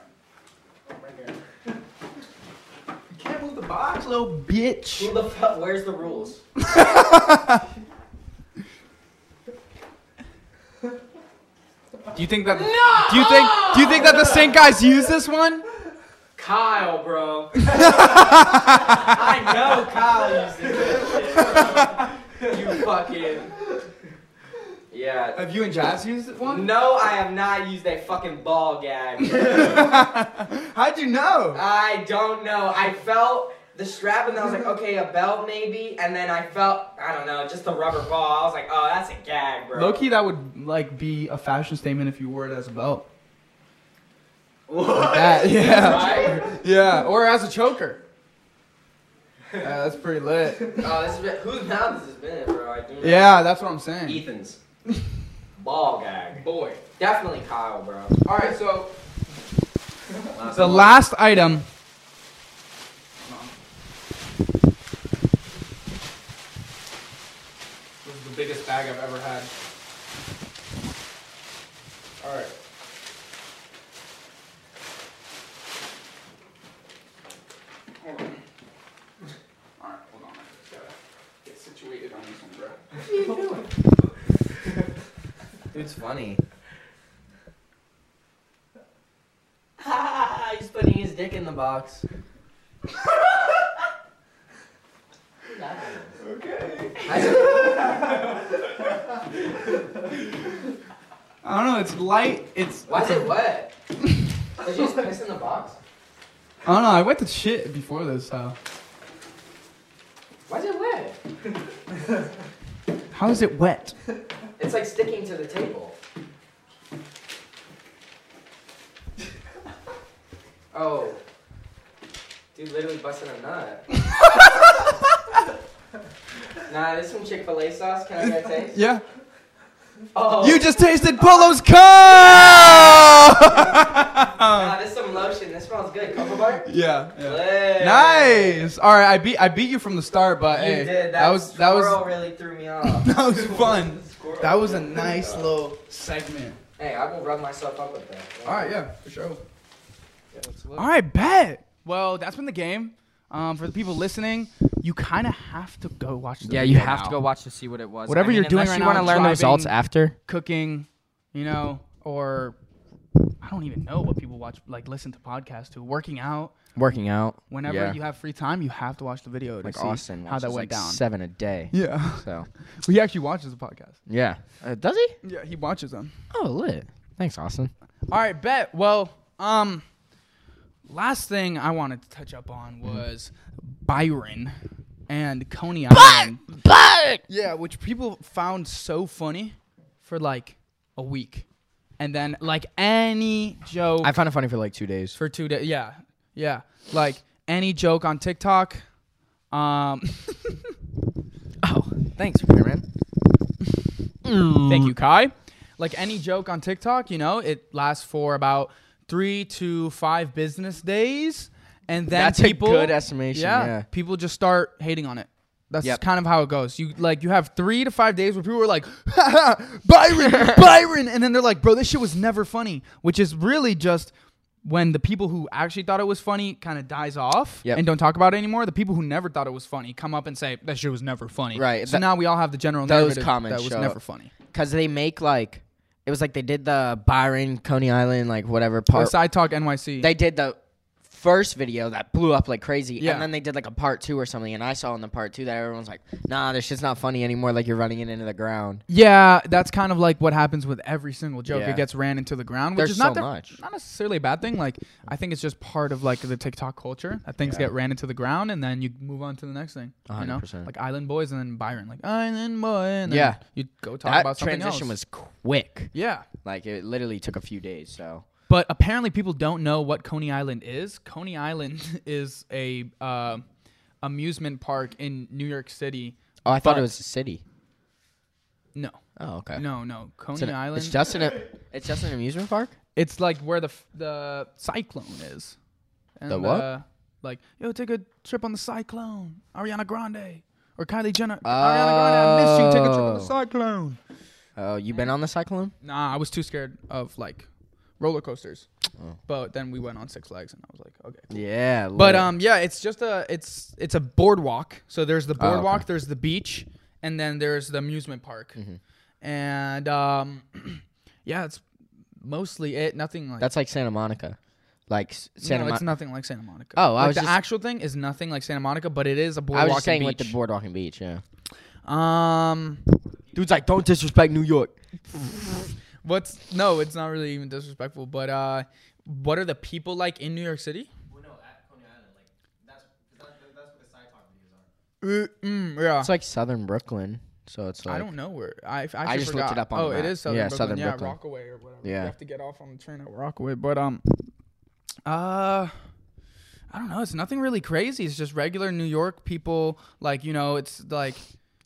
Speaker 1: Oh, right here. You can't move the box, little bitch.
Speaker 2: Who the fuck? Where's the rules?
Speaker 1: Do you think that? No! Do you think? Do you think that the sink guys use this one?
Speaker 2: Kyle, bro. I know Kyle uses this shit. You fucking. Yeah.
Speaker 1: Have you and Jazz used it one?
Speaker 2: No, I have not used a fucking ball gag.
Speaker 1: How'd you know?
Speaker 2: I don't know. I felt the strap and I was like, okay, a belt maybe, and then I felt, I don't know, just a rubber ball. I was like, oh, that's a gag, bro.
Speaker 1: Low key, that would like be a fashion statement if you wore it as a belt.
Speaker 4: What?
Speaker 1: That, yeah,
Speaker 2: Right?
Speaker 1: yeah, or as a choker. Yeah, that's pretty lit.
Speaker 2: Oh, this has been, whose mouth has this been in, bro? I do know.
Speaker 1: Yeah, that's what I'm saying.
Speaker 4: Ethan's.
Speaker 2: Ball gag.
Speaker 1: Boy.
Speaker 2: Definitely Kyle, bro.
Speaker 1: All right, so
Speaker 4: Last
Speaker 1: the
Speaker 4: one.
Speaker 1: last item. This is the biggest bag I've ever had. All right. Hold on. All right, hold on. I just gotta get situated on this one, bro.
Speaker 2: Dude's funny. He's putting his dick in the box. okay.
Speaker 1: I don't know. It's light. It's.
Speaker 2: Why is it wet? Did you just piss in the box?
Speaker 1: I don't know. I went to shit before this. So
Speaker 2: Why is it wet?
Speaker 1: how is it wet?
Speaker 2: It's like sticking to the table. Oh. Dude literally busted a nut. nah, this is some Chick fil A sauce. Can I get a taste?
Speaker 1: Yeah.
Speaker 2: Oh.
Speaker 1: You just tasted Polo's cum.
Speaker 2: Nah, this is some lotion. This smells good. Cocoa bar?
Speaker 1: yeah. yeah. Nice. All right, I beat I beat you from the start, but
Speaker 2: You
Speaker 1: hey,
Speaker 2: did. That,
Speaker 1: that was that was
Speaker 2: squirrel really threw me off.
Speaker 1: that was fun. That was a nice little segment.
Speaker 2: Hey, I will rub myself up with that.
Speaker 1: All right, yeah, for sure. All right, bet. Well, that's been the game. Um, for the people listening, you kind of have to go watch. The
Speaker 2: Yeah, you have
Speaker 1: now.
Speaker 2: to go watch to see what it was.
Speaker 1: Whatever
Speaker 2: I mean,
Speaker 1: you're doing right
Speaker 2: you want to learn the results after.
Speaker 1: cooking, you know, or I don't even know what people watch, like listen to podcasts to. Working out.
Speaker 2: Working out.
Speaker 1: Whenever
Speaker 2: yeah.
Speaker 1: you have free time, you have to watch the video to
Speaker 2: like
Speaker 1: see
Speaker 2: Austin,
Speaker 1: how that went
Speaker 2: like
Speaker 1: down.
Speaker 2: Seven a day.
Speaker 1: Yeah,
Speaker 2: So
Speaker 1: he actually watches the podcast.
Speaker 2: yeah, uh, does he?
Speaker 1: Yeah, he watches them.
Speaker 2: Oh, lit. Thanks, Austin.
Speaker 1: All right, bet. Well, um, last thing I wanted to touch up on
Speaker 2: Mm-hmm.
Speaker 1: was Byron and Coney Island. Yeah, which people found so funny for like a week, and then like any joke
Speaker 2: I found it funny for like two days.
Speaker 1: for two days. Yeah, yeah, like any joke on TikTok. Um,
Speaker 2: Oh, thanks, man.
Speaker 1: Thank you, Kai. Like any joke on TikTok, you know, it lasts for about three to five business days, and then
Speaker 2: That's a good estimation, yeah.
Speaker 1: people just start hating on it. That's
Speaker 2: Yep.
Speaker 1: kind of how it goes. You like you have three to five days where people are like, "Ha ha, Byron, Byron," and then they're like, "Bro, this shit was never funny," which is really just when the people who actually thought it was funny kind of dies off
Speaker 2: Yep.
Speaker 1: and don't talk about it anymore. The people who never thought it was funny come up and say that shit was never funny.
Speaker 2: Right,
Speaker 1: So
Speaker 2: that-
Speaker 1: now we all have the general
Speaker 2: those
Speaker 1: narrative
Speaker 2: comments
Speaker 1: that was
Speaker 2: show
Speaker 1: never funny.
Speaker 2: Because they make like, it was like they did the Byron, Coney Island, like whatever part.
Speaker 1: Side Talk NYC.
Speaker 2: They did the first video that blew up like crazy,
Speaker 1: Yeah.
Speaker 2: and then they did like a part two or something. And I saw in the part two that everyone's like, "Nah, this shit's not funny anymore. Like you're running it into the ground."
Speaker 1: Yeah, that's kind of like what happens with every single joke.
Speaker 2: Yeah.
Speaker 1: It gets ran into the ground, which
Speaker 2: There's
Speaker 1: is not
Speaker 2: so much.
Speaker 1: not necessarily a bad thing. Like I think it's just part of like the TikTok culture that things
Speaker 2: Yeah.
Speaker 1: get ran into the ground, and then you move on to the next thing.
Speaker 2: A
Speaker 1: You
Speaker 2: hundred
Speaker 1: know,
Speaker 2: percent.
Speaker 1: like Island Boys and then Byron, like Island Boy, and then
Speaker 2: Yeah.
Speaker 1: you go talk
Speaker 2: that
Speaker 1: about something
Speaker 2: transition
Speaker 1: else.
Speaker 2: was quick.
Speaker 1: yeah.
Speaker 2: Like it literally took a few days. So
Speaker 1: But apparently, people don't know what Coney Island is. Coney Island is a uh, amusement park in New York City.
Speaker 2: oh, I thought
Speaker 1: But-
Speaker 2: it was a city.
Speaker 1: No,
Speaker 2: Oh, okay.
Speaker 1: no, no. Coney
Speaker 2: It's, an-
Speaker 1: Island.
Speaker 2: it's just an it's just an amusement park.
Speaker 1: It's like where the f- the cyclone is. And,
Speaker 2: The what?
Speaker 1: Uh, like, yo, take a trip on the cyclone. Ariana Grande or Kylie Jenner. Ariana Grande, I miss you. Take a trip on the
Speaker 2: Oh.
Speaker 1: cyclone.
Speaker 2: Oh, you been on the cyclone?
Speaker 1: Nah, I was too scared of like roller coasters.
Speaker 2: Oh.
Speaker 1: But then we went on Six Flags, and I was like, okay. cool.
Speaker 2: Yeah.
Speaker 1: But um, yeah, it's just a it's it's a boardwalk. So there's the
Speaker 2: Oh, okay.
Speaker 1: boardwalk, there's the beach, and then there's the amusement park.
Speaker 2: Mm-hmm.
Speaker 1: And um, yeah, it's mostly it. Nothing like
Speaker 2: that's like Santa Monica, like Santa.
Speaker 1: no, it's nothing like Santa Monica.
Speaker 2: Oh, I
Speaker 1: like
Speaker 2: was
Speaker 1: the
Speaker 2: just-
Speaker 1: actual thing is nothing like Santa Monica, but it is a boardwalk I
Speaker 2: was just saying
Speaker 1: and
Speaker 2: with the
Speaker 1: beach.
Speaker 2: boardwalk and beach. Yeah.
Speaker 1: Um,
Speaker 2: Dude's like, don't disrespect New York.
Speaker 1: what's no? It's not really even disrespectful, but uh, what are the people like in New York City? Uh, mm, yeah,
Speaker 2: It's like Southern Brooklyn, so it's like
Speaker 1: I don't know where. I, I, actually
Speaker 2: I just looked it up on
Speaker 1: Oh,
Speaker 2: the
Speaker 1: it
Speaker 2: map.
Speaker 1: is Southern
Speaker 2: Yeah,
Speaker 1: Brooklyn.
Speaker 2: Southern
Speaker 1: yeah,
Speaker 2: Brooklyn.
Speaker 1: Rockaway or whatever.
Speaker 2: Yeah.
Speaker 1: you have to get off on the train at Rockaway, but um, uh. I don't know. It's nothing really crazy. It's just regular New York people. Like you know, it's like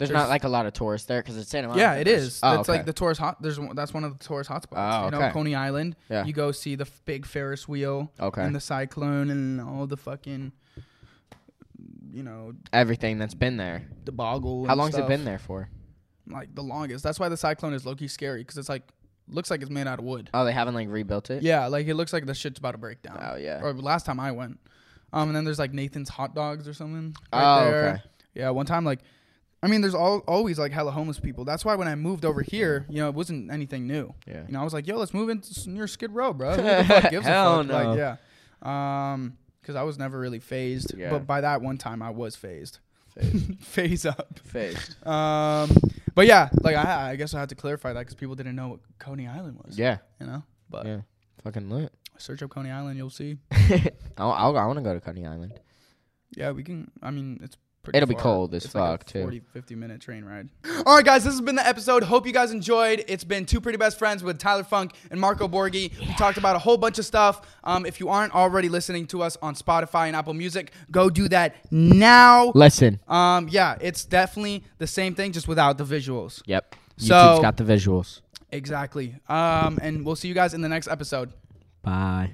Speaker 2: There's,
Speaker 1: there's-
Speaker 2: not like a lot of tourists there because it's Santa Monica.
Speaker 1: Yeah, it is.
Speaker 2: Oh,
Speaker 1: That's
Speaker 2: okay.
Speaker 1: like the tourist hot. There's one- that's one of the tourist hotspots.
Speaker 2: Oh,
Speaker 1: You know,
Speaker 2: okay.
Speaker 1: Coney Island.
Speaker 2: Yeah.
Speaker 1: You go see the f- big Ferris wheel.
Speaker 2: Okay.
Speaker 1: And the cyclone and all the fucking, you know,
Speaker 2: everything that's been there.
Speaker 1: the boggle.
Speaker 2: How long's it been there for?
Speaker 1: Like the longest. That's why the cyclone is low key scary because it's like looks like it's made out of wood.
Speaker 2: Oh, they haven't like rebuilt it.
Speaker 1: Yeah, like it looks like the shit's about to break down.
Speaker 2: Oh, yeah.
Speaker 1: Or last time I went, um, and then there's like Nathan's hot dogs or something
Speaker 2: Oh,
Speaker 1: there.
Speaker 2: okay.
Speaker 1: Yeah, one time like I mean, there's all, always like hella homeless people. That's why when I moved over here, you know, it wasn't anything new.
Speaker 2: Yeah.
Speaker 1: You know, I was like, yo, let's move into near Skid Row, bro. Who the fuck gives
Speaker 2: Hell
Speaker 1: a fuck?
Speaker 2: no.
Speaker 1: Like, yeah. Um, because I was never really fazed,
Speaker 2: Yeah.
Speaker 1: but by that one time I was fazed. Phase up.
Speaker 2: Phased.
Speaker 1: Um, but yeah, like I, I guess I had to clarify that because people didn't know what Coney Island was.
Speaker 2: Yeah.
Speaker 1: You know, but
Speaker 2: Yeah. Fucking lit.
Speaker 1: search up Coney Island, you'll see.
Speaker 2: I'll, I'll, I want to go to Coney Island.
Speaker 1: Yeah, we can. I mean, it's pretty
Speaker 2: It'll be cold as
Speaker 1: It's like a
Speaker 2: fuck, too.
Speaker 1: 40, 50 minute train ride. All right, guys, this has been the episode. Hope you guys enjoyed. It's been two pretty best friends with Tyler Funke and Marco Borghi. We talked about a whole bunch of stuff. Um, if you aren't already listening to us on Spotify and Apple Music, go do that now.
Speaker 2: Listen.
Speaker 1: Um, yeah, it's definitely the same thing, just without the visuals.
Speaker 2: Yep. YouTube's
Speaker 1: So-
Speaker 2: got the visuals.
Speaker 1: Exactly. Um, and we'll see you guys in the next episode.
Speaker 2: Bye.